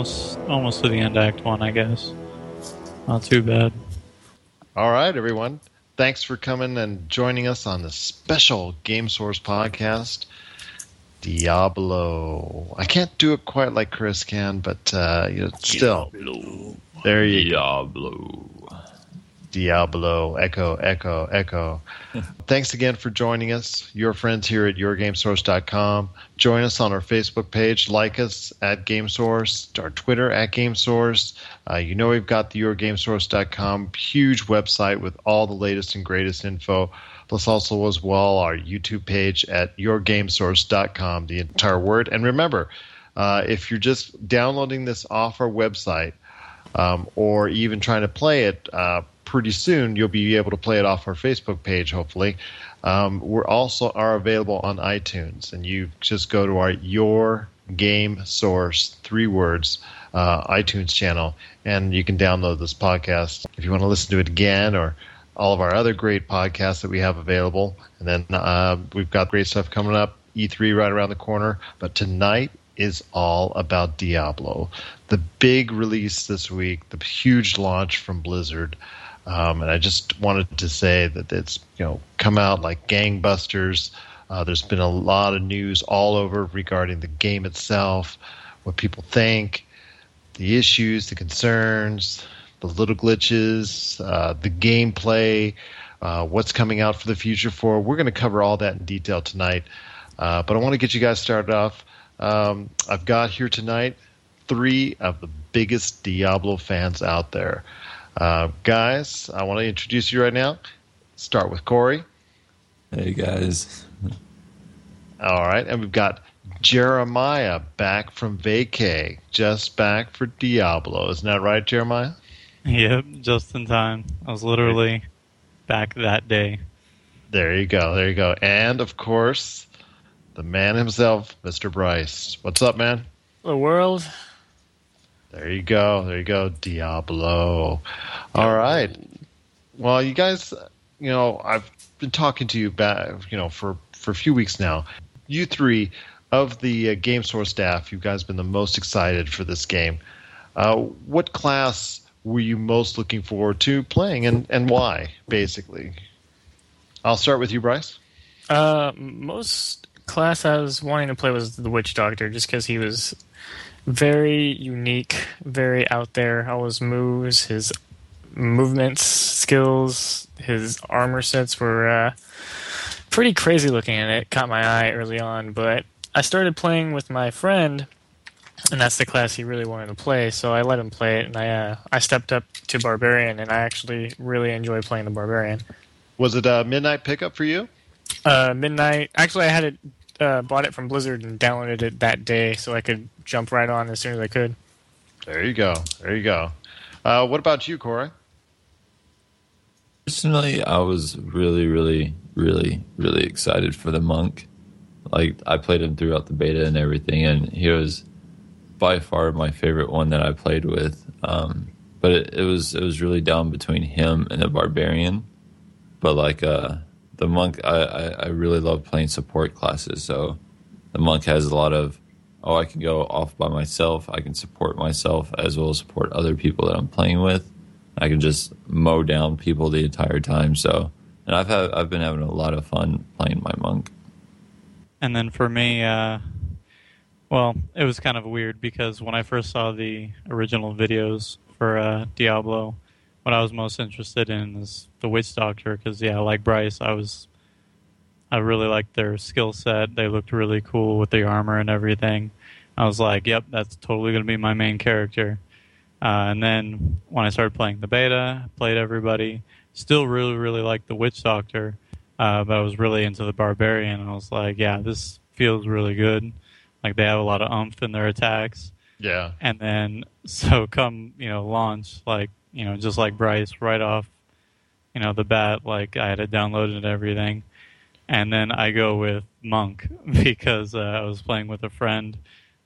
we're almost almost to the end of Act One, I guess. Not too bad. All right, everyone. Thanks for coming and joining us on the special Game Source podcast. Diablo. I can't do it quite like Chris can, but uh, you know, still. Diablo. There you Diablo. Diablo, Echo, Echo, Echo. Thanks again for joining us, your friends here at YourGameSource.com. Join us on our Facebook page, like us at GameSource, our Twitter at GameSource. Uh, you know we've got the YourGameSource.com huge website with all the latest and greatest info. Plus also as well our YouTube page at YourGameSource.com, the entire word. And remember, uh, if you're just downloading this off our website, um, or even trying to play it, uh, pretty soon you'll be able to play it off our Facebook page. Hopefully, um, we're also are available on iTunes, and you just go to our Your Game Source three words uh, iTunes channel, and you can download this podcast if you want to listen to it again or all of our other great podcasts that we have available. And then uh, we've got great stuff coming up. E3 right around the corner, but tonight is all about Diablo. The big release this week, the huge launch from Blizzard. Um, and I just wanted to say that it's you know come out like gangbusters. Uh, there's been a lot of news all over regarding the game itself, what people think, the issues, the concerns, the little glitches, uh, the gameplay, uh, what's coming out for the future for. We're going to cover all that in detail tonight. Uh, but I want to get you guys started off. Um, I've got here tonight three of the biggest Diablo fans out there. Uh, guys, I want to introduce you right now. Start with Corey. Hey guys. All right, and we've got Jeremiah back from vacay, just back for Diablo. Isn't that right, Jeremiah? Yep, just in time. I was literally back that day. There you go. There you go. And of course, the man himself, Mr. Bryce. What's up, man? The world. There you go. There you go. Diablo. All right. Well, you guys, you know, I've been talking to you back, you know, for for a few weeks now. You three of the uh, Game Source staff, you guys been the most excited for this game. Uh, what class were you most looking forward to playing, and and why? Basically, I'll start with you, Bryce. Uh, most class I was wanting to play was the Witch Doctor, just because he was very unique, very out there. All his moves, his movements, skills, his armor sets were uh, pretty crazy looking, and it caught my eye early on. But I started playing with my friend, and that's the class he really wanted to play. So I let him play it, and I uh, I stepped up to Barbarian, and I actually really enjoy playing the Barbarian. Was it a midnight pickup for you? Uh, midnight. Actually, I had it uh, bought it from Blizzard and downloaded it that day, so I could jump right on as soon as I could. There you go. There you go. Uh, what about you, Corey? Personally, I was really, really, really, really excited for the monk. Like I played him throughout the beta and everything, and he was by far my favorite one that I played with. Um, but it, it was it was really down between him and the barbarian. But like uh, the monk, I, I, I really love playing support classes. So the monk has a lot of oh, I can go off by myself. I can support myself as well as support other people that I'm playing with. I can just mow down people the entire time. So, and I've had I've been having a lot of fun playing my monk. And then for me, uh, well, it was kind of weird because when I first saw the original videos for uh, Diablo, what I was most interested in is the Witch Doctor because yeah, like Bryce, I was I really liked their skill set. They looked really cool with the armor and everything. I was like, yep, that's totally going to be my main character. Uh, and then when I started playing the beta, played everybody. Still really, really liked the Witch Doctor, uh, but I was really into the Barbarian. I was like, yeah, this feels really good. Like they have a lot of umph in their attacks. Yeah. And then, so come, you know, launch, like, you know, just like Bryce, right off, you know, the bat, like I had it downloaded and everything. And then I go with Monk because uh, I was playing with a friend.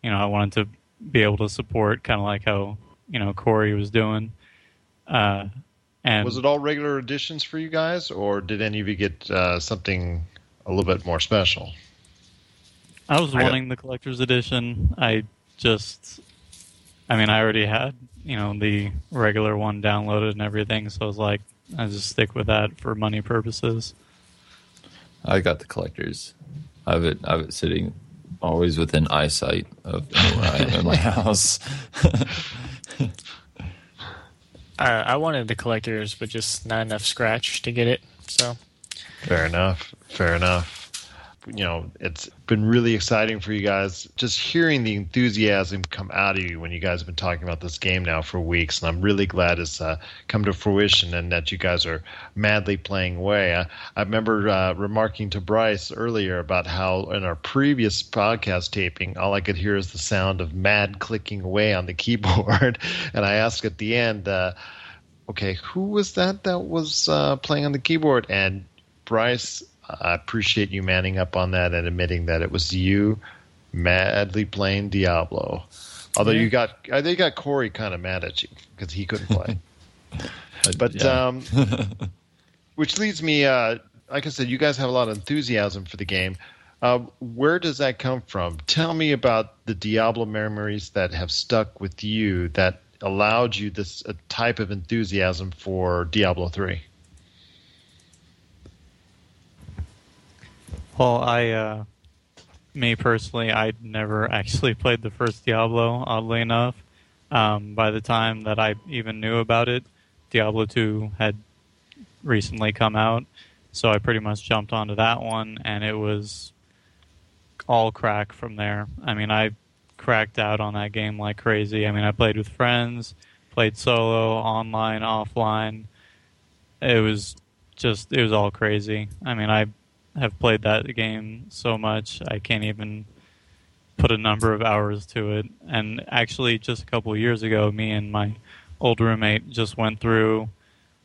You know, I wanted to be able to support kind of like how, you know, Corey was doing. Uh, and Was it all regular editions for you guys, or did any of you get uh, something a little bit more special? I was I got- wanting the collector's edition. I just I mean, I already had you know the regular one downloaded and everything, so I was like, I just stick with that for money purposes. I got the collectors. I have it. I have it sitting always within eyesight of anywhere I am in my house. I, I wanted the collectors, but just not enough scratch to get it. So Fair enough. Fair enough. You know, it's been really exciting for you guys. Just hearing the enthusiasm come out of you when you guys have been talking about this game now for weeks, and I'm really glad it's uh, come to fruition and that you guys are madly playing away. I, I remember uh, remarking to Bryce earlier about how in our previous podcast taping, all I could hear is the sound of mad clicking away on the keyboard, and I asked at the end. Uh, okay, who was that that was uh, playing on the keyboard? And Bryce, I appreciate you manning up on that and admitting that it was you madly playing Diablo. Although Yeah. you got, I think, got Corey kind of mad at you because he couldn't play. but Yeah. um, which leads me, uh, like I said, you guys have a lot of enthusiasm for the game. Uh, where does that come from? Tell me about the Diablo memories that have stuck with you that allowed you this uh, type of enthusiasm for Diablo 3. Well, I, uh, me personally, I'd never actually played the first Diablo. Oddly enough, um, by the time that I even knew about it, Diablo 2 had recently come out, so I pretty much jumped onto that one, and it was all crack from there. I mean, I cracked out on that game like crazy. I mean, I played with friends, played solo, online, offline. It was just, it was all crazy. I mean, I have played that game so much I can't even put a number of hours to it. And actually, just a couple of years ago, me and my old roommate just went through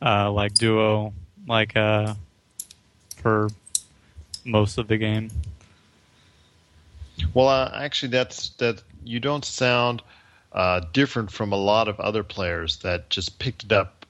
uh, like duo, like uh, for most of the game. Well, uh, actually, that's that. You don't sound uh, different from a lot of other players that just picked it up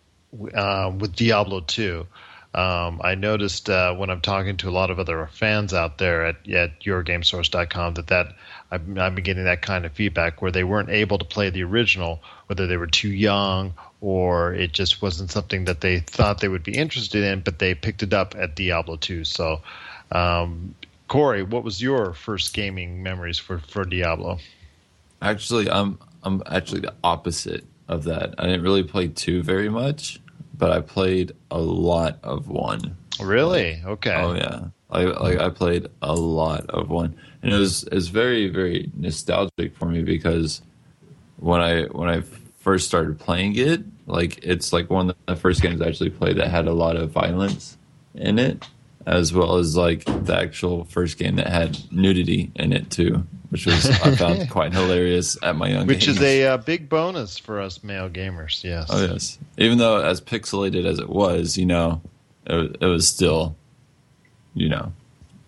uh, with Diablo 2. Um, I noticed uh, when I'm talking to a lot of other fans out there at, at yourgamesource.com that that I've, I've been getting that kind of feedback where they weren't able to play the original, whether they were too young or it just wasn't something that they thought they would be interested in, but they picked it up at Diablo 2. So, um, Corey, what was your first gaming memories for, for Diablo? Actually, I'm I'm actually the opposite of that. I didn't really play two very much, but I played a lot of one. Really? Okay. Oh yeah, like like I played a lot of one, and it was it's very very nostalgic for me because when I when I first started playing it, like it's like one of the first games I actually played that had a lot of violence in it, as well as like the actual first game that had nudity in it too, which was I found quite hilarious at my young age. Which age. is a uh, big bonus for us male gamers. Yes. Oh yes, even though as pixelated as it was, you know, it, it was still, you know,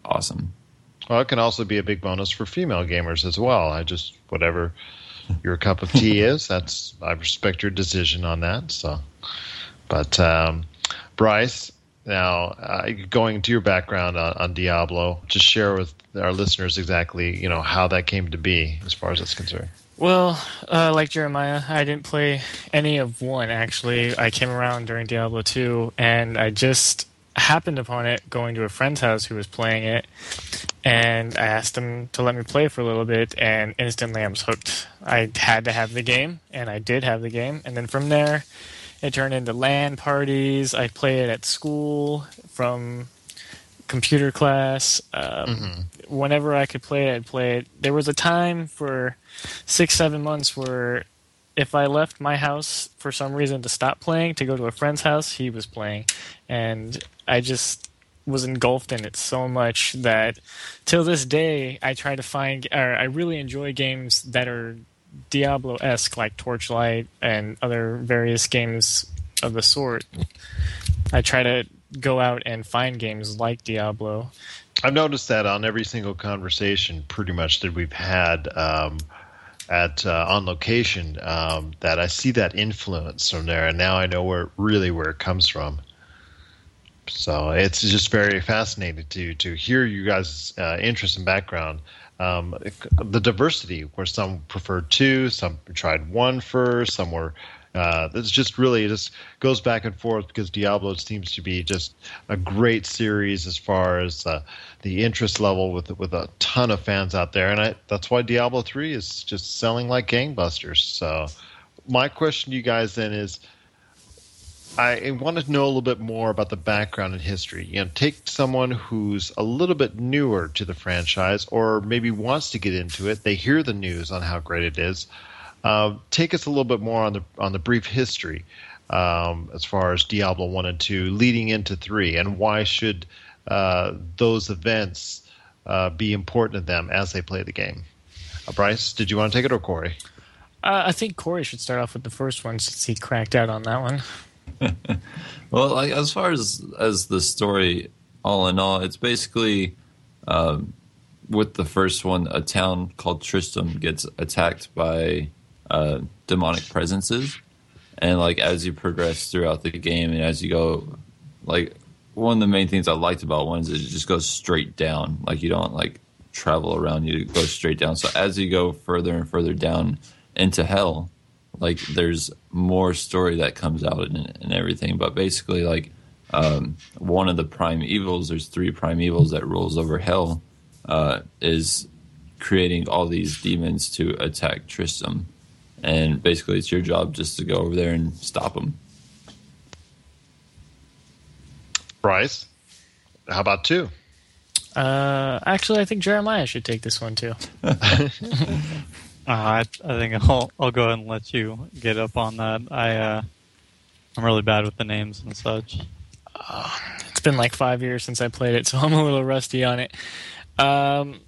awesome. Well, it can also be a big bonus for female gamers as well. I just whatever your cup of tea is, that's I respect your decision on that. So, but um, Bryce, now uh, going to your background on, on Diablo, just share with our listeners exactly you know how that came to be as far as that's concerned. Well, uh, like Jeremiah, I didn't play any of one actually. I came around during Diablo 2 and I just happened upon it going to a friend's house who was playing it and I asked him to let me play for a little bit and instantly I was hooked. I had to have the game and I did have the game and then from there it turned into LAN parties. I play it at school from computer class. Um, Whenever I could play it, I'd play it. There was a time for six, seven months where if I left my house for some reason to stop playing to go to a friend's house, he was playing. And I just was engulfed in it so much that till this day I try to find or I really enjoy games that are Diablo esque like Torchlight and other various games of the sort. I try to go out and find games like Diablo. I've noticed that on every single conversation, pretty much that we've had um, at uh, on location, um, that I see that influence from there, and now I know where really where it comes from. So it's just very fascinating to to hear you guys' uh, interest and background. Um, the diversity where some preferred two, some tried one first, some were. Uh, it's just really it just goes back and forth because Diablo seems to be just a great series as far as uh, the interest level with with a ton of fans out there, and I, that's why Diablo three is just selling like gangbusters. So, my question to you guys then is I want to know a little bit more about the background and history. You know, take someone who's a little bit newer to the franchise, or maybe wants to get into it. They hear the news on how great it is. Uh, take us a little bit more on the on the brief history um, as far as Diablo one and two, leading into three, and why should uh, those events uh, be important to them as they play the game. Uh, Bryce, did you want to take it or Corey? Uh, I think Corey should start off with the first one since he cracked out on that one. Well, like as far as as the story, all in all, it's basically um, with the first one, a town called Tristram gets attacked by uh, demonic presences, and like as you progress throughout the game and as you go, like one of the main things I liked about one is it just goes straight down. Like you don't like travel around; you go straight down. So as you go further and further down into hell, like there's more story that comes out and, and everything. But basically, like um, one of the prime evils, there's three prime evils that rules over hell, uh, is creating all these demons to attack Tristram. And basically, it's your job just to go over there and stop them. Bryce, how about two? Uh, actually, I think Jeremiah should take this one too. Uh, I, I think I'll I'll go ahead and let you get up on that. I uh, I'm really bad with the names and such. Uh, it's been like five years since I played it, so I'm a little rusty on it. Um,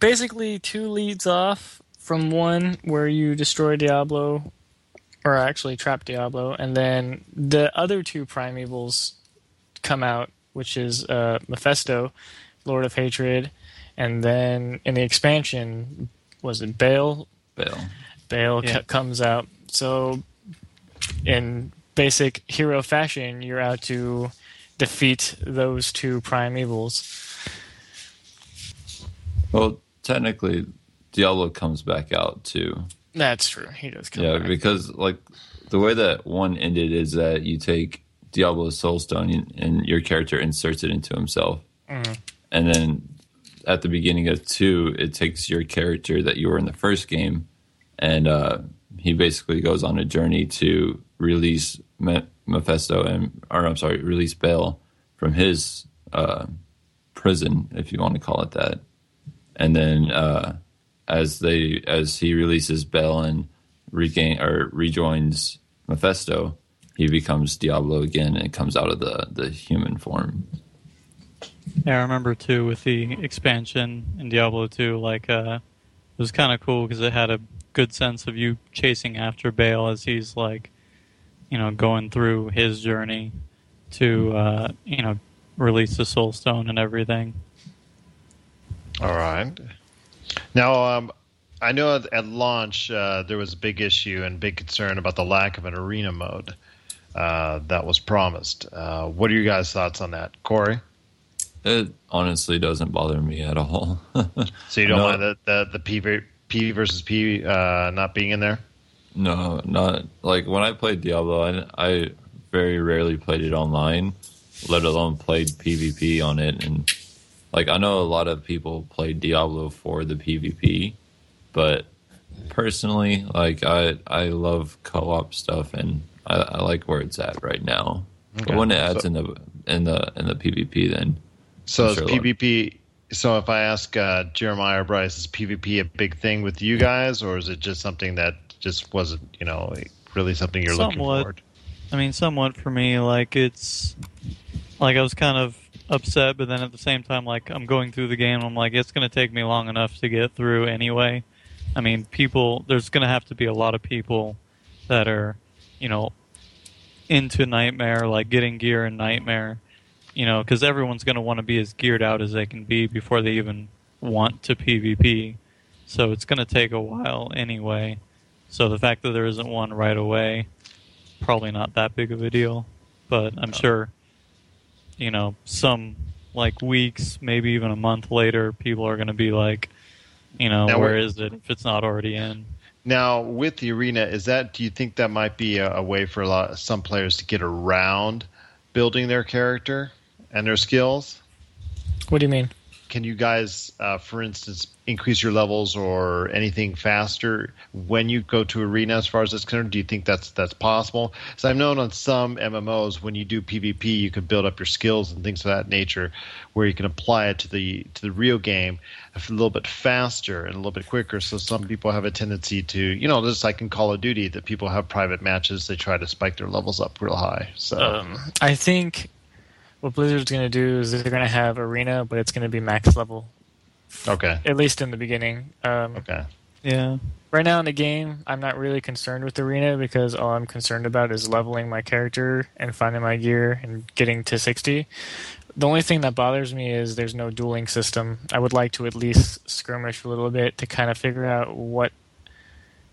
basically, two leads off from one where you destroy Diablo, or actually trap Diablo, and then the other two prime evils come out, which is uh, Mephisto, Lord of Hatred, and then in the expansion, was it Baal? Baal. Baal yeah. c- comes out. So, in basic hero fashion, you're out to defeat those two prime evils. Well, technically, Diablo comes back out too. That's true. He does come back. yeah, back. because like the way that one ended is that you take Diablo's Soulstone and your character inserts it into himself, mm. and then at the beginning of two, it takes your character that you were in the first game, and uh, he basically goes on a journey to release Me- Mephisto and, or I'm sorry, release Baal from his uh, prison, if you want to call it that. And then uh, as they as he releases Baal and regain or rejoins Mephisto, he becomes Diablo again and comes out of the the human form. Yeah, I remember too with the expansion in Diablo 2, like uh, it was kind of cool because it had a good sense of you chasing after Baal as he's like, you know, going through his journey to, uh, you know, release the Soul Stone and everything. All right. Now, um, I know at, at launch uh, there was a big issue and big concern about the lack of an arena mode uh, that was promised. Uh, what are your guys' thoughts on that, Corey? It honestly doesn't bother me at all. so you don't no, mind the, the the P P versus P uh, not being in there? No, not like when I played Diablo. I, I very rarely played it online, let alone played PvP on it. And like I know a lot of people play Diablo for the PvP, but personally, like I I love co-op stuff and I, I like where it's at right now. Okay. But when it adds so, in the in the in the PvP, then so is PvP. So if I ask uh, Jeremiah or Bryce, is PvP a big thing with you guys, or is it just something that just wasn't, you know, really something you're somewhat. looking forward? I mean, somewhat for me. Like it's like I was kind of upset, but then at the same time, like I'm going through the game, I'm like, it's going to take me long enough to get through anyway. I mean, people, there's going to have to be a lot of people that are, you know, into Nightmare, like getting gear in Nightmare, you know, because everyone's going to want to be as geared out as they can be before they even want to PvP. So it's going to take a while anyway. So the fact that there isn't one right away, probably not that big of a deal. But I'm sure, you know, some like weeks, maybe even a month later, people are going to be like, you know, Now, where it if it's not already in? Now, with the arena, is that? Do you think that might be a, a way for a lot some players to get around building their character and their skills? What do you mean? Can you guys, uh, for instance, increase your levels or anything faster when you go to arena? As far as that's concerned, do you think that's that's possible? So I've known on some MMOs when you do PvP, you can build up your skills and things of that nature, where you can apply it to the to the real game a little bit faster and a little bit quicker. So some people have a tendency to, you know, just like in Call of Duty, that people have private matches, they try to spike their levels up real high. So Um, I think what Blizzard's going to do is they're going to have arena, but it's going to be max level, okay, at least in the beginning. Um, okay, Yeah. right now in the game, I'm not really concerned with arena because all I'm concerned about is leveling my character and finding my gear and getting to 60. The only thing that bothers me is there's no dueling system. I would like to at least skirmish a little bit to kind of figure out what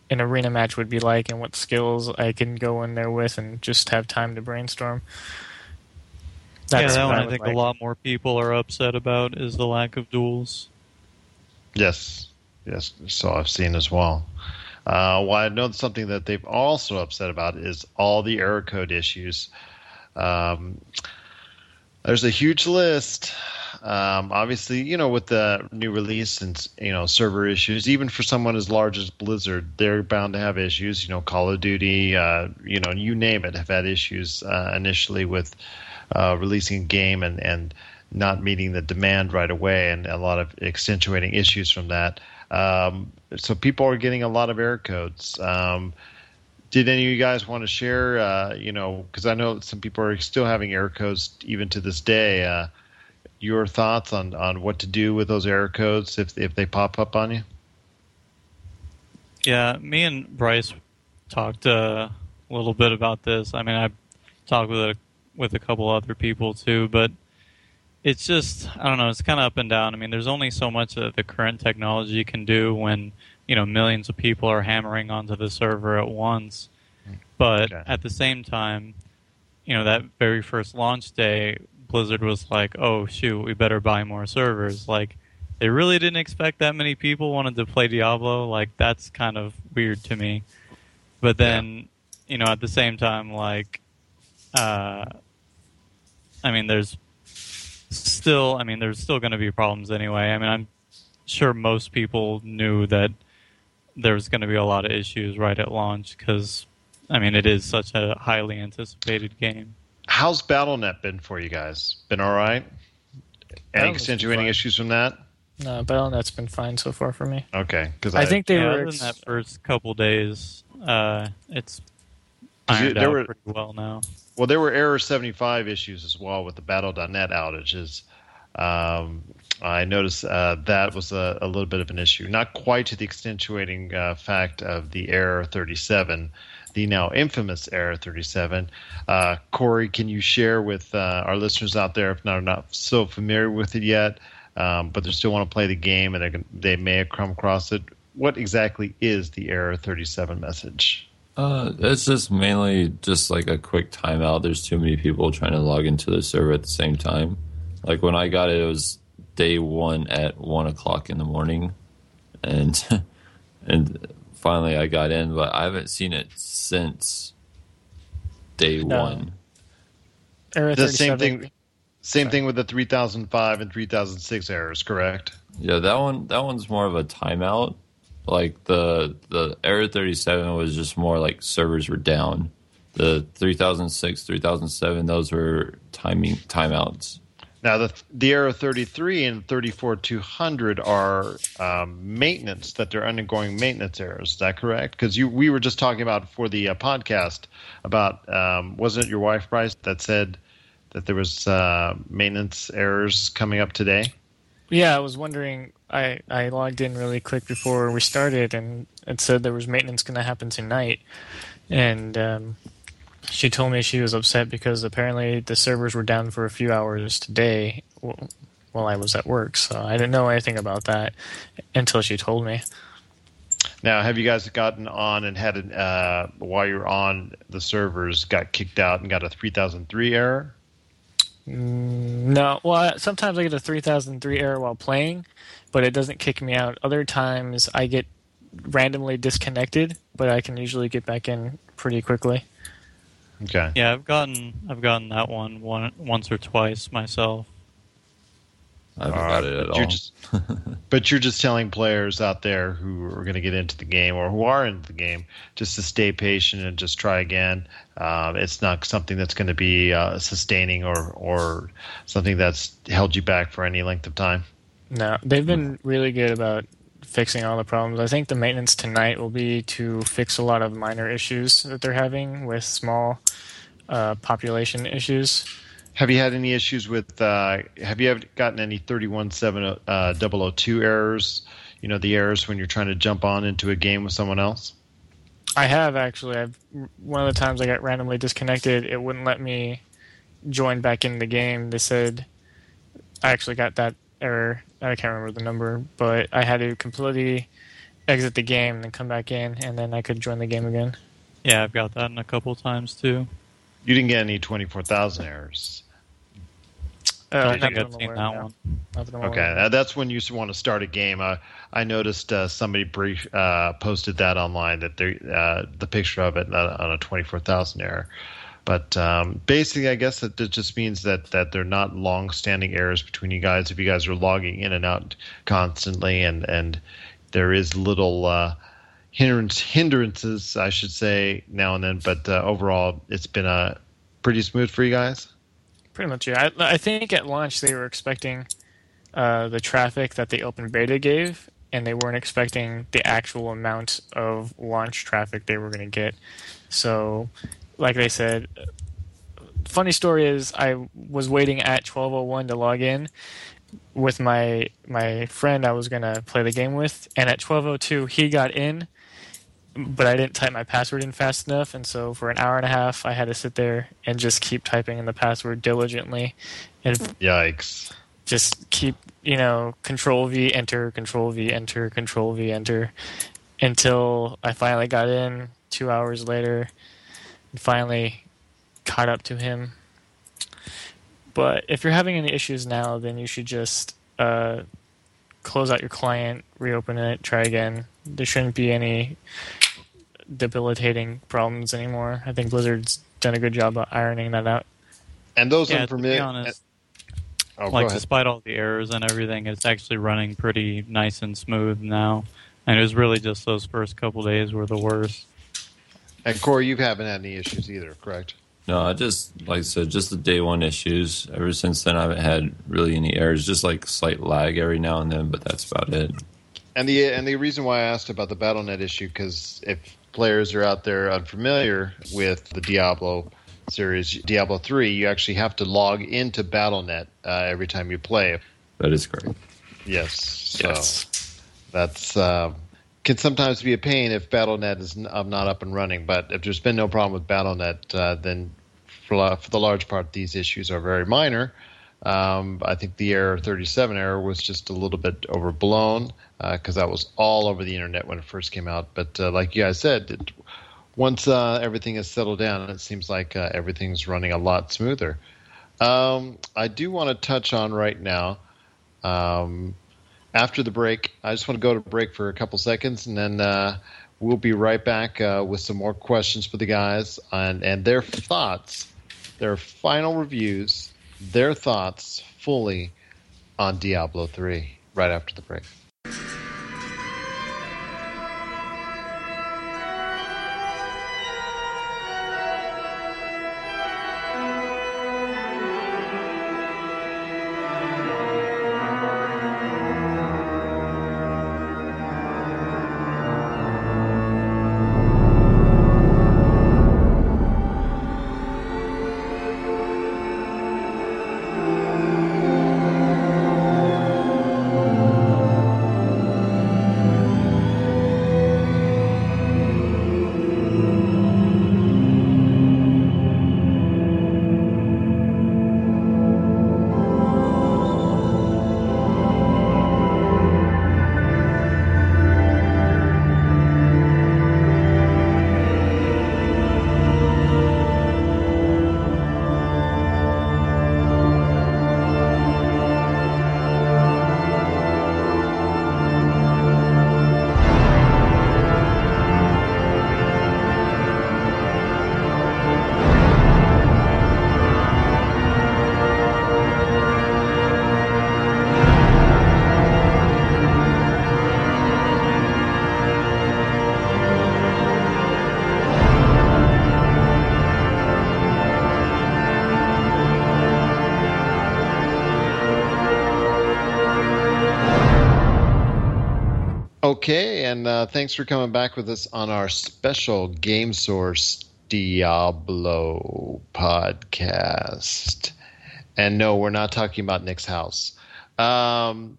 an arena match would be like and what skills I can go in there with and just have time to brainstorm. Yeah, that one I would think like. a lot more people are upset about is the lack of duels. yes, yes. So I've seen as well. Uh, well, I know something that they've also upset about is all the error code issues. Um, there's a huge list. Um, obviously, you know, with the new release and you know server issues, even for someone as large as Blizzard, they're bound to have issues. You know, Call of Duty, uh, you know, you name it, have had issues uh, initially with uh, releasing a game and and not meeting the demand right away, and a lot of accentuating issues from that. Um, so people are getting a lot of error codes. Um, did any of you guys want to share? Uh, you know, because I know some people are still having error codes even to this day. Uh, your thoughts on, on what to do with those error codes if if they pop up on you? Yeah, me and Bryce talked uh, a little bit about this. I mean, I talked with a, with a couple other people too, but it's just I don't know. It's kind of up and down. I mean, there's only so much that the current technology can do when you know millions of people are hammering onto the server at once. Hmm. But Okay. at the same time, you know that very first launch day, Blizzard was like, "Oh shoot, we better buy more servers." Like they really didn't expect that many people wanted to play Diablo. Like that's kind of weird to me. But then, you know, at the same time, like, uh, I mean, there's still, I mean, there's still going to be problems anyway. I mean, I'm sure most people knew that there was going to be a lot of issues right at launch because, I mean, it is such a highly anticipated game. How's BattleNet been for you guys? Been all right? Any BattleNet's been issues from that? No, Battle.net's been fine so far for me. Okay, because I, think they yeah, were. other ex- than that first couple days, uh, it's 'Cause you- ironed there out were- pretty well now. Well, there were error 75 issues as well with the Battle.net outages. Um, I noticed uh, that was a, a little bit of an issue. Not quite to the accentuating uh, fact of the error 37, the now infamous error 37. Uh, Corey, can you share with uh, our listeners out there, if not, not so familiar with it yet, um, but they still want to play the game and they may have come across it, what exactly is the error 37 message? Uh, it's just mainly just like a quick timeout. There's too many people trying to log into the server at the same time. Like when I got it, it was day one at one o'clock in the morning, and and finally I got in, but I haven't seen it since day No. one. Era The same thing. Same Sorry. thing with the 3005 and 3006 errors, correct? Yeah, that one that one's more of a timeout. Like the the Error 37 was just more like servers were down. The 3006, 3007, those were timing timeouts. Now, the the Error 33 and 34200 are um, maintenance that they're undergoing maintenance errors. Is that correct? Because you we were just talking about for the uh, podcast about um, wasn't it your wife Bryce that said that there was uh, maintenance errors coming up today? Yeah, I was wondering. I I logged in really quick before we started, and it said there was maintenance going to happen tonight, and um, she told me she was upset because apparently the servers were down for a few hours today while I was at work. So I didn't know anything about that until she told me. Now, have you guys gotten on and had an, uh, while you're on the servers got kicked out and got a 3003 error? Mm, no, well, sometimes I get a 3003 error while playing, but it doesn't kick me out. Other times I get randomly disconnected, but I can usually get back in pretty quickly. Okay. Yeah, I've gotten I've gotten that one one once or twice myself. I haven't Uh, got it at but you're all. just- But you're just telling players out there who are going to get into the game or who are into the game just to stay patient and just try again. Um, it's not something that's going to be uh, sustaining or or something that's held you back for any length of time. No, they've been really good about fixing all the problems. I think the maintenance tonight will be to fix a lot of minor issues that they're having with small uh, population issues. Have you had any issues with? Uh, have you ever gotten any thirty one seven uh, 002 errors? You know the errors when you're trying to jump on into a game with someone else. I have actually. I've one of the times I got randomly disconnected. It wouldn't let me join back in the game. They said I actually got that error. I can't remember the number, but I had to completely exit the game and then come back in, and then I could join the game again. Yeah, I've got that in a couple times too. You didn't get any twenty four thousand errors. Uh, I not think I've seen aware that one. Not Okay, aware uh, that's when you want to start a game. Uh, I noticed uh, somebody brief uh, posted that online that they uh, the picture of it on a twenty four thousand error. But um, basically, I guess that, that just means that that they're not long standing errors between you guys. If you guys are logging in and out constantly, and and there is little uh, hindrance hindrances, I should say, now and then. But uh, overall, it's been uh, pretty smooth for you guys. Pretty much, yeah. I, I think at launch they were expecting uh, the traffic that the open beta gave, and they weren't expecting the actual amount of launch traffic they were going to get. So, like they said, funny story is I was waiting at 12:01 to log in with my my friend I was going to play the game with, and at 12:02 he got in, but I didn't type my password in fast enough, and so for an hour and a half I had to sit there and just keep typing in the password diligently, and Yikes! just keep you know Control V enter, Control V enter, Control V enter, until I finally got in two hours later, and finally caught up to him. But if you're having any issues now, then you should just uh, close out your client, reopen it, try again. There shouldn't be any debilitating problems anymore. I think Blizzard's done a good job of ironing that out. And those Yeah, to unfamiliar. be honest, oh, like despite all the errors and everything, it's actually running pretty nice and smooth now. And it was really just those first couple days were the worst. And Corey, you haven't had any issues either, correct? No, I just like I said, just the day one issues. Ever since then, I haven't had really any errors. Just like slight lag every now and then, but that's about it. And the and the reason why I asked about the BattleNet issue because if players are out there unfamiliar with the Diablo series, Diablo three, you actually have to log into BattleNet uh, every time you play. That is correct. Yes, so Yes. that's uh, can sometimes be a pain if BattleNet is n- uh, not up and running. But if there's been no problem with BattleNet, uh, then for, for the large part, these issues are very minor. Um, I think the error 37 error was just a little bit overblown because that was all over the internet when it first came out. But uh, like you guys said, it, once uh, everything is settled down, it seems like uh, everything's running a lot smoother. Um, I do want to touch on right now. Um, after the break, I just want to go to break for a couple seconds, and then uh, we'll be right back uh, with some more questions for the guys and and their thoughts, their final reviews, their thoughts fully on Diablo three. Right after the break. Okay, and uh, thanks for coming back with us on our special Game Source Diablo podcast. And no, we're not talking about Nick's house. Um,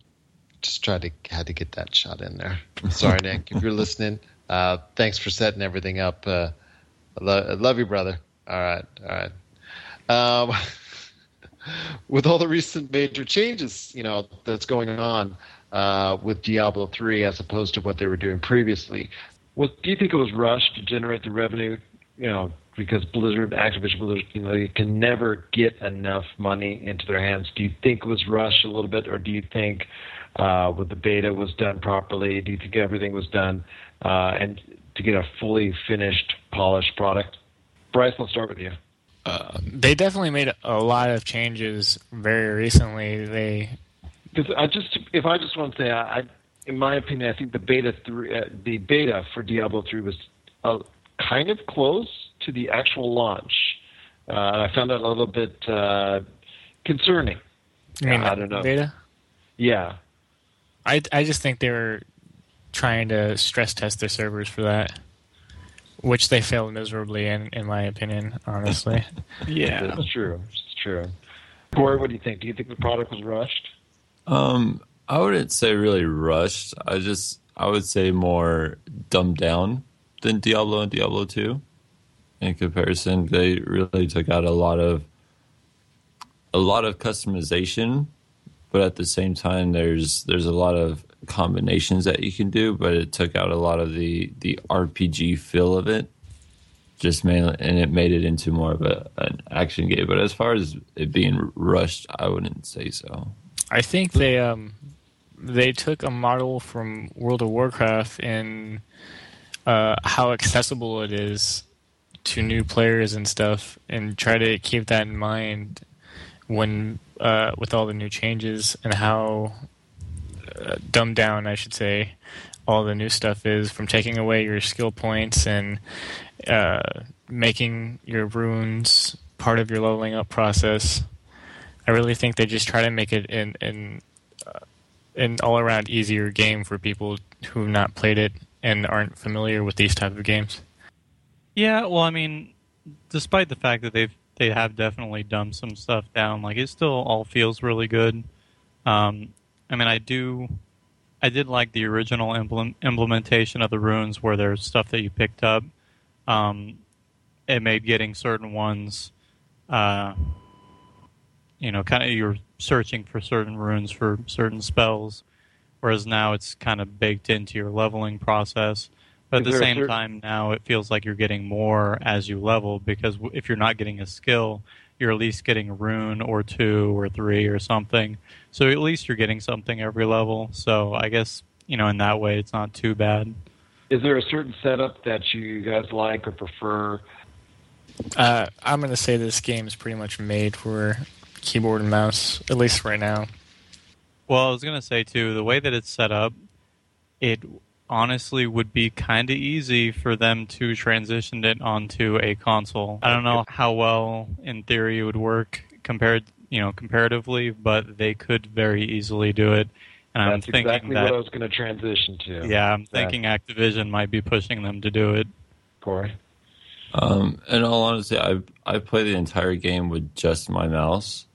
just tried to had to get that shot in there. Sorry, Nick, if you're listening. Uh, thanks for setting everything up. Uh, I, lo- I love you, brother. All right, all right. Um, with all the recent major changes, you know, that's going on uh, with Diablo 3 as opposed to what they were doing previously, what do you think it was rushed to generate the revenue? You know, because Blizzard, Activision Blizzard, you know, can never get enough money into their hands. Do you think it was rushed a little bit, or do you think uh, with the beta was done properly? Do you think everything was done uh, and to get a fully finished, polished product? Bryce, let's start with you. Uh, they definitely made a lot of changes very recently. They because I just if I just want to say I, I in my opinion I think the beta three uh, the beta for Diablo three was uh, kind of close to the actual launch. Uh, I found that a little bit uh, concerning. I mean, I don't know. Beta. Yeah, I I just think they were trying to stress test their servers for that, which they failed miserably in, in my opinion. Honestly. Yeah. it's true. It's true. Corey, what do you think? Do you think the product was rushed? Um, I wouldn't say really rushed. I just I would say more dumbed down than Diablo and Diablo two. In comparison, they really took out a lot of a lot of customization, but at the same time, there's there's a lot of combinations that you can do, but it took out a lot of the the RPG feel of it. Just mainly, and it made it into more of a an action game. But as far as it being rushed, I wouldn't say so. I think they um they took a model from World of Warcraft in uh, how accessible it is to new players and stuff, and try to keep that in mind when uh, with all the new changes and how uh, dumbed down, I should say, all the new stuff is from taking away your skill points and uh, making your runes part of your leveling up process. I really think they just try to make it in in uh, an all around easier game for people who've not played it and aren't familiar with these type of games. Yeah, well, I mean, despite the fact that they've they have definitely dumbed some stuff down, like it still all feels really good. Um, I mean, I do, I did like the original implement, implementation of the runes where there's stuff that you picked up. Um, it made getting certain ones, uh, you know, kind of you're searching for certain runes for certain spells, whereas now it's kind of baked into your leveling process. But at Is the same certain- time, now it feels like you're getting more as you level because if you're not getting a skill, you're at least getting a rune or two or three or something. So at least you're getting something every level. So I guess you know in that way it's not too bad. Is there a certain setup that you guys like or prefer? Uh, I'm going to say this game is pretty much made for keyboard and mouse, at least right now. Well, I was gonna say too, the way that it's set up, it honestly would be kind of easy for them to transition it onto a console. I don't know how well, in theory, it would work compared, you know, comparatively, but they could very easily do it. And I'm That's thinking exactly that, what I was going to transition to. yeah, I'm thinking Activision might be pushing them to do it. Corey. Um, in all honesty, I I play the entire game with just my mouse.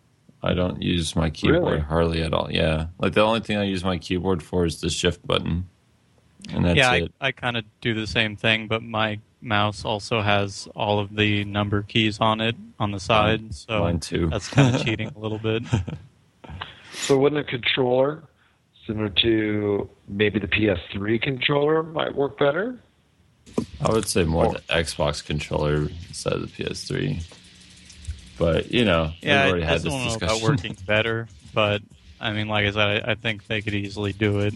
I don't use my keyboard Really? hardly at all. Yeah, like the only thing I use my keyboard for is the shift button, and that's yeah, I, it. I kind of do the same thing, but my mouse also has all of the number keys on it on the side, so Mine too. that's kind of cheating a little bit. So wouldn't a controller similar to maybe the PS3 controller might work better? I would say more Oh. the Xbox controller instead of the PS3. But you know, Yeah, we've I already had just this don't know discussion. about working better, but I mean, like I said, I, I think they could easily do it.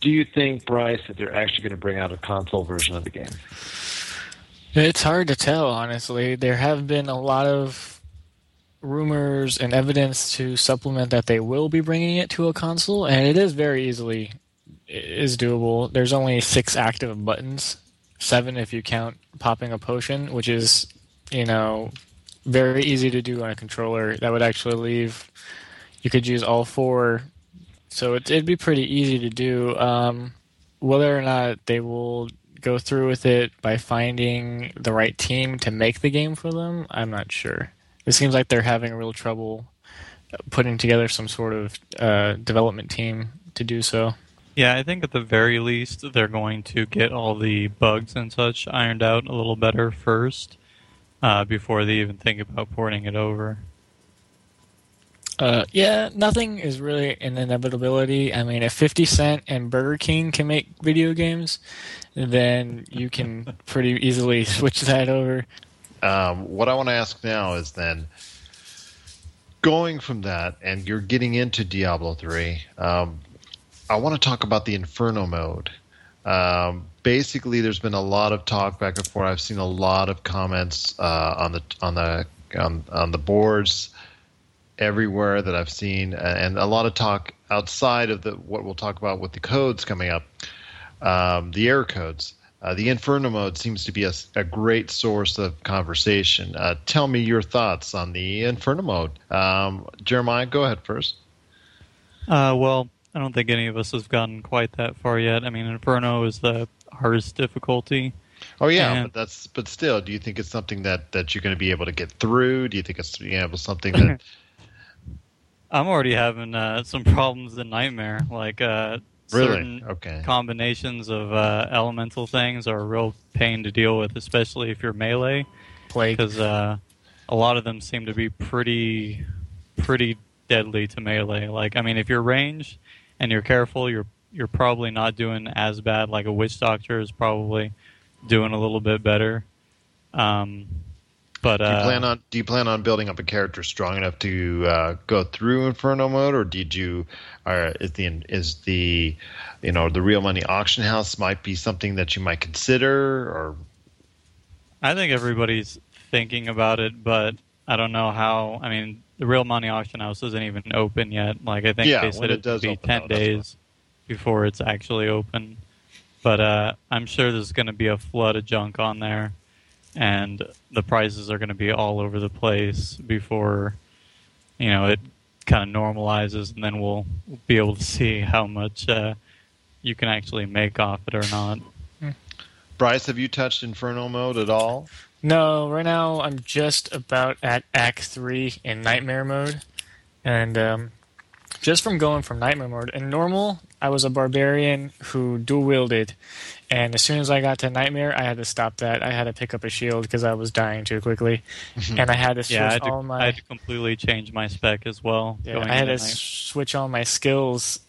Do you think, Bryce, that they're actually going to bring out a console version of the game? It's hard to tell, honestly. There have been a lot of rumors and evidence to supplement that they will be bringing it to a console, and it is very easily is doable. There's only six active buttons, seven if you count popping a potion, which is you know very easy to do on a controller. That would actually leave. You could use all four, so it, it'd be pretty easy to do. Um, whether or not they will go through with it by finding the right team to make the game for them, I'm not sure. It seems like they're having real trouble putting together some sort of uh, development team to do so. Yeah, I think at the very least they're going to get all the bugs and such ironed out a little better first uh, before they even think about porting it over. Uh, yeah, nothing is really an inevitability. I mean, if 50 Cent and Burger King can make video games, then you can pretty easily switch that over. Um, what I want to ask now is then going from that, and you're getting into Diablo 3. Um, I want to talk about the Inferno mode. Um, basically, there's been a lot of talk back and forth. I've seen a lot of comments uh, on the on the on, on the boards everywhere that I've seen, and a lot of talk outside of the what we'll talk about with the codes coming up, um, the error codes. Uh, the Inferno mode seems to be a, a great source of conversation. Uh, tell me your thoughts on the Inferno mode. Um, Jeremiah, go ahead first. Uh, well, I don't think any of us have gotten quite that far yet. I mean, Inferno is the hardest difficulty. Oh yeah, and, but that's but still, do you think it's something that that you're going to be able to get through? Do you think it's you know, something that I'm already having uh, some problems in Nightmare. Like uh, really, okay, combinations of uh, elemental things are a real pain to deal with, especially if you're melee. because uh, a lot of them seem to be pretty, pretty deadly to melee. Like, I mean, if you're range and you're careful, you're you're probably not doing as bad. Like a witch doctor is probably doing a little bit better. Um, but do you uh, plan on do you plan on building up a character strong enough to uh, go through Inferno mode, or did you? Or is the is the you know the real money auction house might be something that you might consider, or I think everybody's thinking about it, but I don't know how. I mean, the real money auction house isn't even open yet. Like I think yeah, they said it would be ten days before it's actually open. But uh, I'm sure there's going to be a flood of junk on there and the prices are going to be all over the place before you know it kind of normalizes, and then we'll be able to see how much uh, you can actually make off it or not. Bryce, have you touched Inferno mode at all? No, right now I'm just about at Act Three in Nightmare mode, and um, just from going from Nightmare mode in normal, I was a barbarian who dual wielded, and as soon as I got to Nightmare, I had to stop that. I had to pick up a shield because I was dying too quickly, and I had to switch yeah, I had to, all my. I had to completely change my spec as well. Yeah, I had to switch all my skills.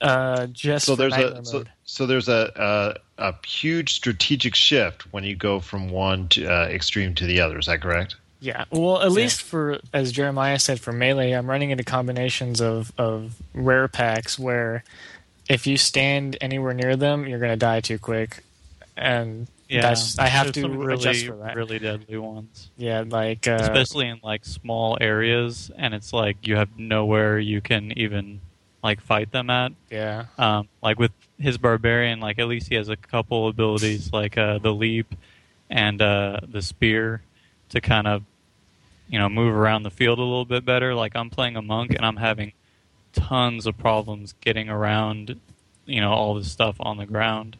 Uh, just so there's a so, so, there's a, a, a huge strategic shift when you go from one to, uh, extreme to the other. Is that correct? Yeah, well, at yeah. least for as Jeremiah said for melee, I'm running into combinations of of rare packs where if you stand anywhere near them, you're going to die too quick, and yeah, that's I have to really, adjust for that. Really deadly ones. Yeah, like uh, especially in like small areas, and it's like you have nowhere you can even like fight them at. Yeah. Um, like with his barbarian, like at least he has a couple abilities like uh, the leap and uh, the spear to kind of you know move around the field a little bit better. Like I'm playing a monk and I'm having tons of problems getting around, you know, all this stuff on the ground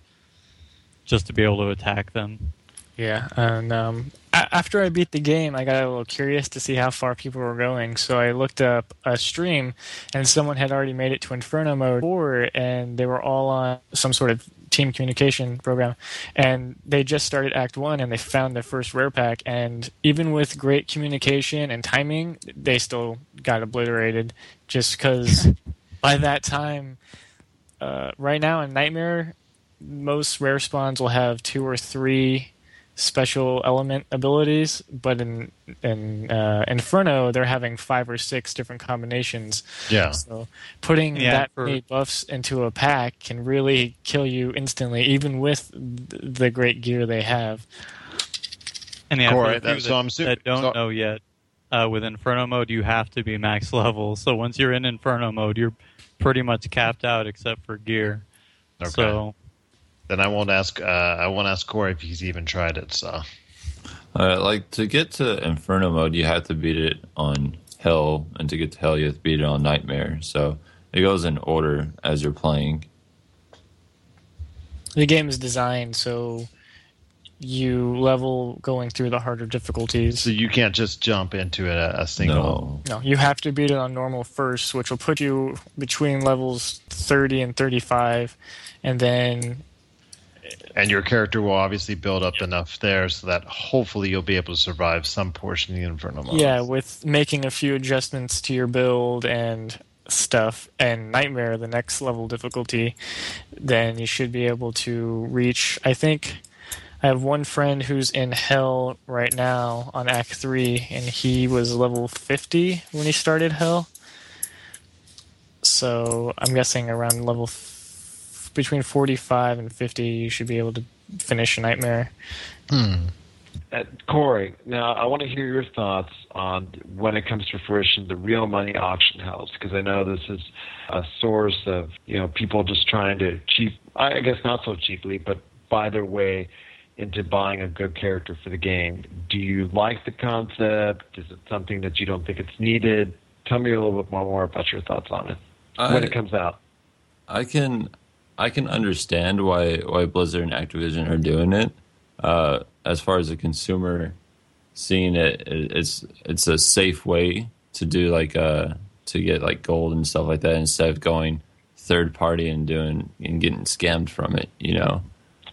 just to be able to attack them. Yeah, and um, a- after I beat the game, I got a little curious to see how far people were going. So I looked up a stream, and someone had already made it to Inferno mode four, and they were all on some sort of team communication program, and they just started Act One, and they found their first rare pack, and even with great communication and timing, they still got obliterated, just because by that time, uh, right now in Nightmare, most rare spawns will have two or three special element abilities, but in in uh, Inferno they're having five or six different combinations. Yeah. So putting yeah, that for... many buffs into a pack can really kill you instantly, even with the great gear they have. And yeah, Corey, that, so I'm su- that don't so... know yet, uh, with Inferno mode you have to be max level. So once you're in Inferno mode, you're pretty much capped out except for gear. Okay. So then I won't ask. Uh, I won't ask Corey if he's even tried it. So, uh, like to get to Inferno mode, you have to beat it on Hell, and to get to Hell, you have to beat it on Nightmare. So it goes in order as you're playing. the game is designed so you level going through the harder difficulties. So you can't just jump into a, a single. No. No, you have to beat it on normal first, which will put you between levels 30 and 35, and then And your character will obviously build up enough there so that hopefully you'll be able to survive some portion of the Inferno modes. yeah, with making a few adjustments to your build and stuff, and Nightmare, the next level difficulty, then you should be able to reach. I think I have one friend who's in Hell right now on Act Three, and he was level 50 when he started Hell. So I'm guessing around level f- between 45 and 50, you should be able to finish a Nightmare. Hmm. Uh, Corey, now I want to hear your thoughts on when it comes to fruition, the real money auction house, because I know this is a source of you know people just trying to cheap, I guess not so cheaply, but buy their way into buying a good character for the game. Do you like the concept? Is it something that you don't think it's needed? Tell me a little bit more about your thoughts on it when it comes out. I can I can understand why why Blizzard and Activision are doing it. Uh, as far as a consumer seeing it, it, it's it's a safe way to do like uh to get like gold and stuff like that instead of going third party and doing and getting scammed from it. You know.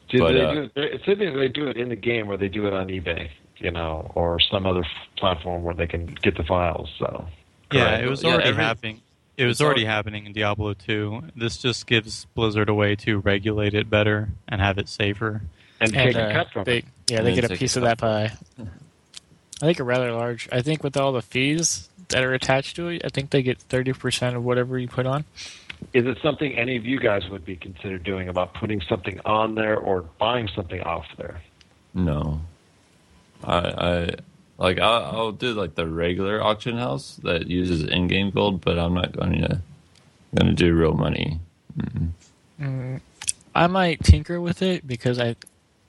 Do But, they uh, do it, it's they do it in the game or they do it on eBay, you know, or some other platform where they can get the files. So Yeah, Correct. it was Yeah, already every- happening. It was already happening in Diablo 2. This just gives Blizzard a way to regulate it better and have it safer. and, and take a uh, cut from they, it. yeah, And they get a take a piece of that pie. I think a rather large. I think with all the fees that are attached to it, I think they get thirty percent of whatever you put on. Is it something any of you guys would be considered doing about putting something on there or buying something off there? No. I I like I'll, I'll do like the regular auction house that uses in-game gold, but I'm not going to going to do real money. Mm, I might tinker with it because I,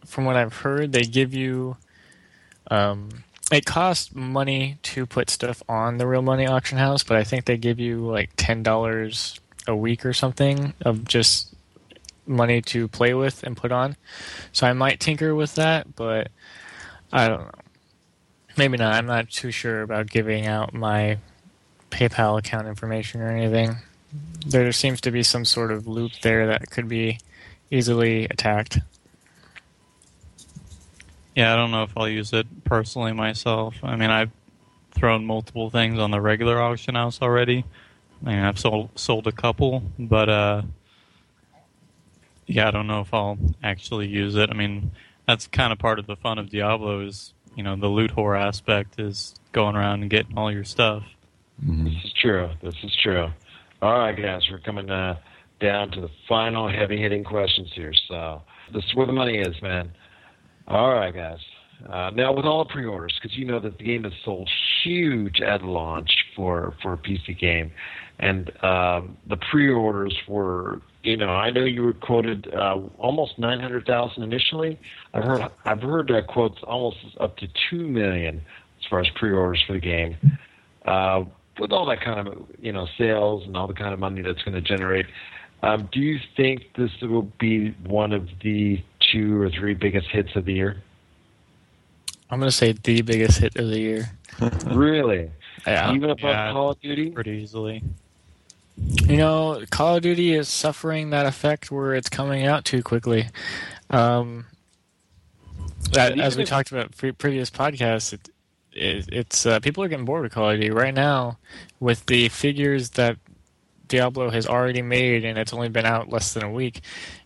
from what I've heard, they give you. Um, it costs money to put stuff on the real money auction house, but I think they give you like ten dollars a week or something of just money to play with and put on. So I might tinker with that, but I don't know. Maybe not. I'm not too sure about giving out my PayPal account information or anything. There seems to be some sort of loop there that could be easily attacked. Yeah, I don't know if I'll use it personally myself. I mean, I've thrown multiple things on the regular auction house already. I mean, I've sold sold a couple, but uh, yeah, I don't know if I'll actually use it. I mean, that's kind of part of the fun of Diablo is you know the loot whore aspect is going around and getting all your stuff. This is true. This is true. All right, guys, we're coming uh, down to the final heavy hitting questions here. So this is where the money is, man. All right, guys. Uh, now, with all the pre-orders, because you know that the game is sold huge at launch for for a PC game, and um, the pre-orders were, you know, I know you were quoted uh, almost nine hundred thousand initially. I've heard I've heard uh, quotes almost up to two million as far as pre-orders for the game. Uh, with all that kind of you know sales and all the kind of money that's going to generate, um, do you think this will be one of the two or three biggest hits of the year? I'm going to say the biggest hit of the year. Really? Yeah. Even above Yeah. Call of Duty? pretty easily. You know, Call of Duty is suffering that effect where it's coming out too quickly. Um, that, as we talked about pre- previous podcasts, it, it, it's uh, people are getting bored with Call of Duty right now with the figures that Diablo has already made, and it's only been out less than a week.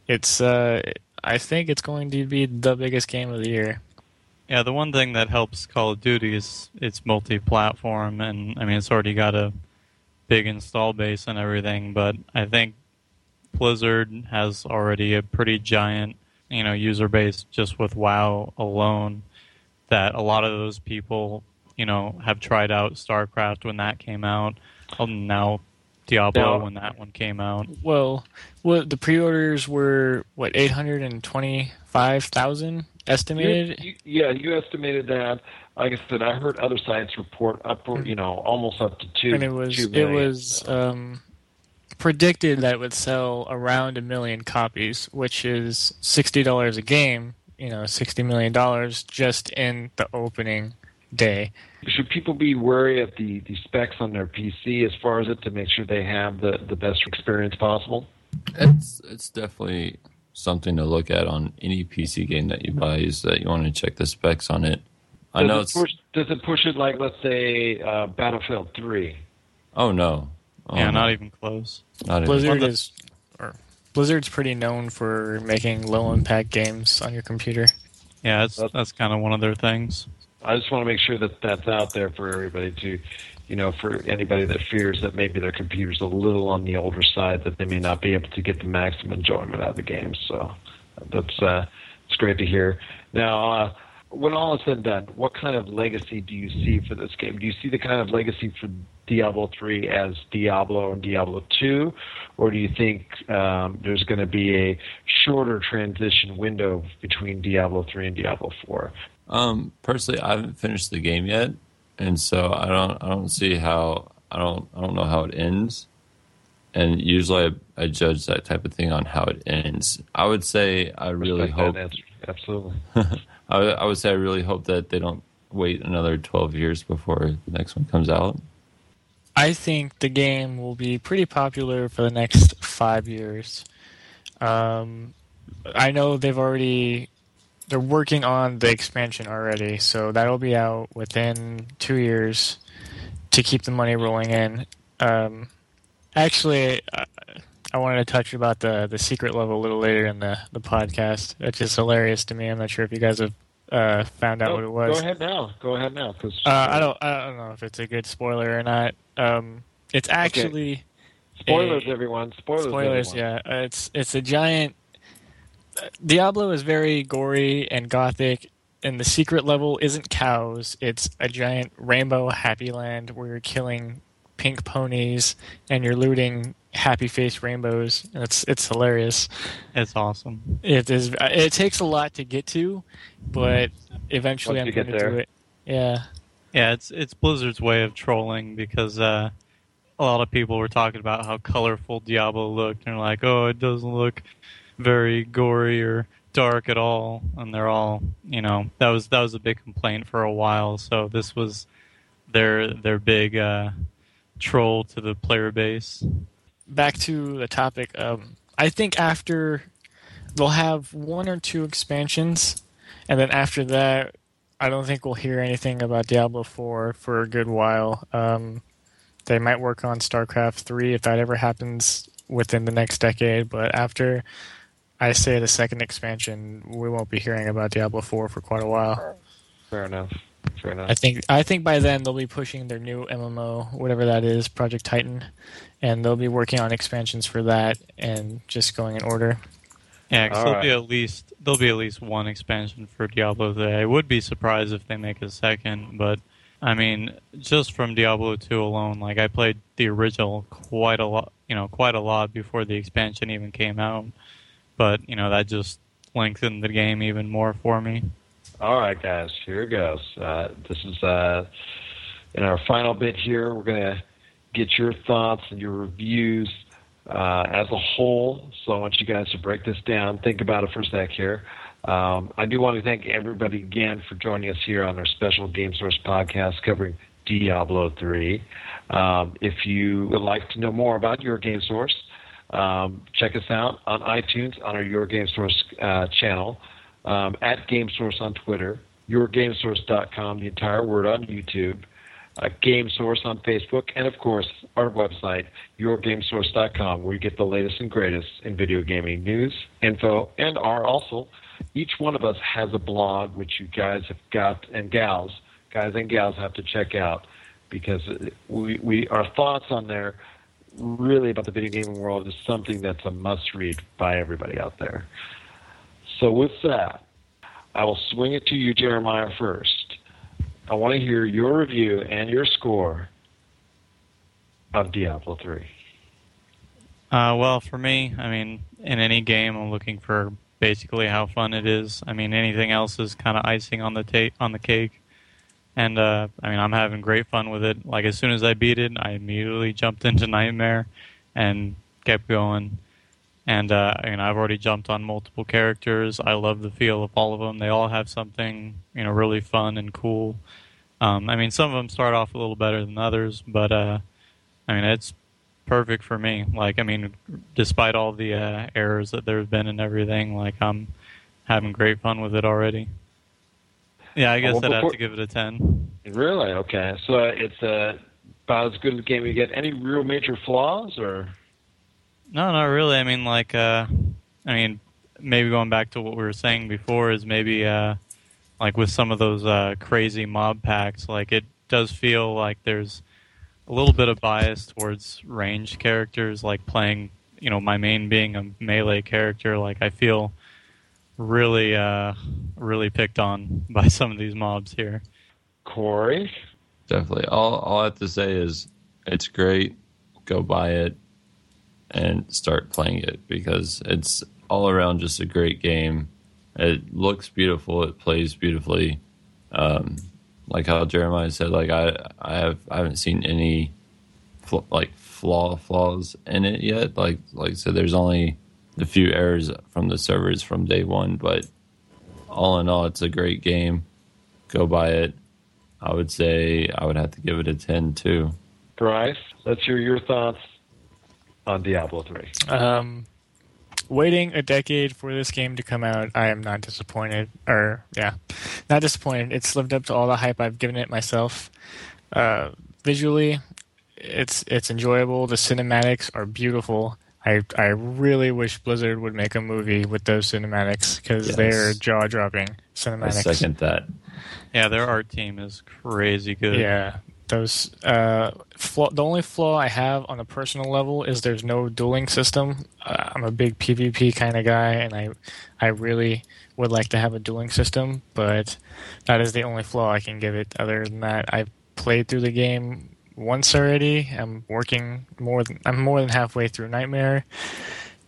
It's uh, I think it's going to be the biggest game of the year. Yeah, the one thing that helps Call of Duty is it's multi-platform, and I mean it's already got a big install base and everything. But I think Blizzard has already a pretty giant, you know, user base just with WoW alone. That a lot of those people, you know, have tried out StarCraft when that came out, and now Diablo Now- when that one came out. Well, what the pre-orders were what eight hundred and twenty-five thousand estimated. You, you, yeah, you estimated that. Like I said, I heard other sites report up, you know, almost up to two. and it was two it million. was um predicted that it would sell around a million copies, which is sixty dollars a game. You know, sixty million dollars just in the opening day. Should people be wary of the, the specs on their PC as far as it to make sure they have the, the best experience possible? It's it's definitely something to look at on any PC game that you buy. Is that you want to check the specs on it. I Does know it push, does it push it like let's say uh, Battlefield Three? Oh no. Oh, yeah, no. not even close. Not Blizzard Well, the- is, or Blizzard's pretty known for making low impact games on your computer. Yeah, it's That's- that's kind of one of their things. I just want to make sure that that's out there for everybody to, you know, for anybody that fears that maybe their computer's a little on the older side, that they may not be able to get the maximum enjoyment out of the game. So that's uh, it's great to hear. Now, uh, when all is said and done, what kind of legacy do you see for this game? Do you see the kind of legacy for Diablo 3 as Diablo and Diablo 2, or do you think um, there's going to be a shorter transition window between Diablo 3 and Diablo 4? Um, personally, I haven't finished the game yet, and so I don't. I don't see how. I don't. I don't know how it ends. And usually, I, I judge that type of thing on how it ends. I would say I really Respect that hope. answer. Absolutely. I, I would say I really hope that they don't wait another twelve years before the next one comes out. I think the game will be pretty popular for the next five years. Um, I know they've already they're working on the expansion already, so that'll be out within two years to keep the money rolling in. Um, actually, I, wanted to touch about the the secret level a little later in the the podcast. It's just hilarious to me. I'm not sure if you guys have uh, found out No, what it was. Go ahead now. Go ahead now. Cause, Uh, I don't. I don't know if it's a good spoiler or not. Um, it's actually Spoilers, a- everyone. Spoilers. spoilers. everyone. Yeah, uh, it's it's a giant. Diablo is very gory and gothic, and the secret level isn't cows. It's a giant rainbow happy land where you're killing pink ponies and you're looting happy face rainbows. It's it's hilarious. It's awesome. It is. It takes a lot to get to, but eventually Once I'm going to do there. it. Yeah. Yeah, it's it's Blizzard's way of trolling because uh, a lot of people were talking about how colorful Diablo looked, and they're like, "Oh, it doesn't look very gory or dark at all." And they're all, you know, that was that was a big complaint for a while. So this was their their big uh, troll to the player base. back to the topic. Um, I think after they'll have one or two expansions, and then after that, I don't think we'll hear anything about Diablo Four for a good while. Um, they might work on StarCraft Three if that ever happens within the next decade, but after I say the second expansion, we won't be hearing about Diablo Four for quite a while. Fair enough. Fair enough. I think I think by then they'll be pushing their new MMO, whatever that is, Project Titan, and they'll be working on expansions for that and just going in order. Yeah, 'cause All there'll be at least there'll be at least one expansion for Diablo 3. I would be surprised if they make a second, but I mean, just from Diablo 2 alone, like I played the original quite a lot, you know, quite a lot before the expansion even came out. But you know, that just lengthened the game even more for me. All right, guys, here it goes. Uh, this is uh, in our final bit here. We're going to get your thoughts and your reviews uh, as a whole. So I want you guys to break this down. Think about it for a sec here. Um, I do want to thank everybody again for joining us here on our special Game Source podcast covering Diablo 3. Um, if you would like to know more about your Game Source, um, check us out on iTunes on our Your Game Source uh, channel um, at GameSource on Twitter, yourgamesource.com, the entire word on YouTube, uh, GameSource on Facebook, and of course our website, yourgamesource.com, where you get the latest and greatest in video gaming news, info, and are also each one of us has a blog which you guys have got and gals, guys and gals have to check out because we, we our thoughts on there really about the video gaming world is something that's a must read by everybody out there. So with that, I will swing it to you, Jeremiah, first. I want to hear your review and your score of Diablo 3. Uh, well, for me, I mean, in any game, I'm looking for basically how fun it is. I mean, anything else is kind of icing on the ta- on the cake. And uh, I mean, I'm having great fun with it. Like as soon as I beat it, I immediately jumped into Nightmare, and kept going. And uh, you know, I've already jumped on multiple characters. I love the feel of all of them. They all have something you know really fun and cool. Um, I mean, some of them start off a little better than others, but uh, I mean, it's perfect for me. Like, I mean, despite all the uh, errors that there's been and everything, like I'm having great fun with it already. Yeah, I guess Well, I'd have to give it a ten. Really? Okay. So uh, it's uh, about as good a game you get. Any real major flaws or? No, not really. I mean, like, uh, I mean, maybe going back to what we were saying before is maybe, uh, like with some of those uh, crazy mob packs, like it does feel like there's a little bit of bias towards ranged characters, like playing, you know, my main being a melee character. Like I feel really, uh, really picked on by some of these mobs here. Corey? Definitely. All all I have to say is it's great. Go buy it and start playing it because it's all around just a great game. It looks beautiful. It plays beautifully. Um, like how Jeremiah said, like I I have I haven't seen any fl- like flaw flaws in it yet. Like like said, there's only a few errors from the servers from day one, but all in all, it's a great game. Go buy it. I would say I would have to give it a 10 too. Bryce, let's hear your thoughts on Diablo 3. Um, waiting a decade for this game to come out, I am not disappointed. Or yeah, not disappointed. It's lived up to all the hype I've given it myself. Uh, visually, it's it's enjoyable. The cinematics are beautiful. I I really wish Blizzard would make a movie with those cinematics because Yes. they're jaw dropping cinematics. I second that. Yeah, their art team is crazy good. Yeah, those. Uh, flaw, the only flaw I have on a personal level is there's no dueling system. Uh, I'm a big PvP kind of guy, and I, I really would like to have a dueling system, but that is the only flaw I can give it. Other than that, I've played through the game once already. I'm working more. Than, I'm more than halfway through Nightmare.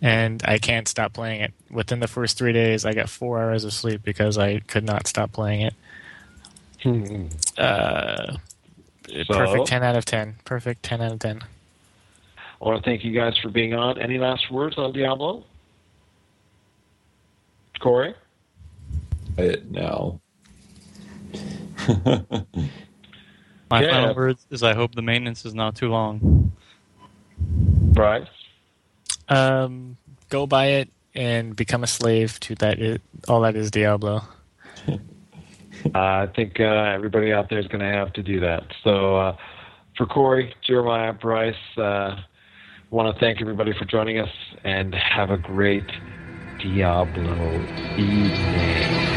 And I can't stop playing it. Within the first three days, I got four hours of sleep because I could not stop playing it. Uh, So? perfect 10 out of 10. Perfect 10 out of 10. I want to thank you guys for being on. Any last words on Diablo? Corey? It now. My Yeah. final words is I hope the maintenance is not too long. Right. Um, go buy it and become a slave to that. i all that is Diablo. I think uh, everybody out there is going to have to do that. So, uh, for Corey, Jeremiah, Bryce, uh, want to thank everybody for joining us and have a great Diablo evening.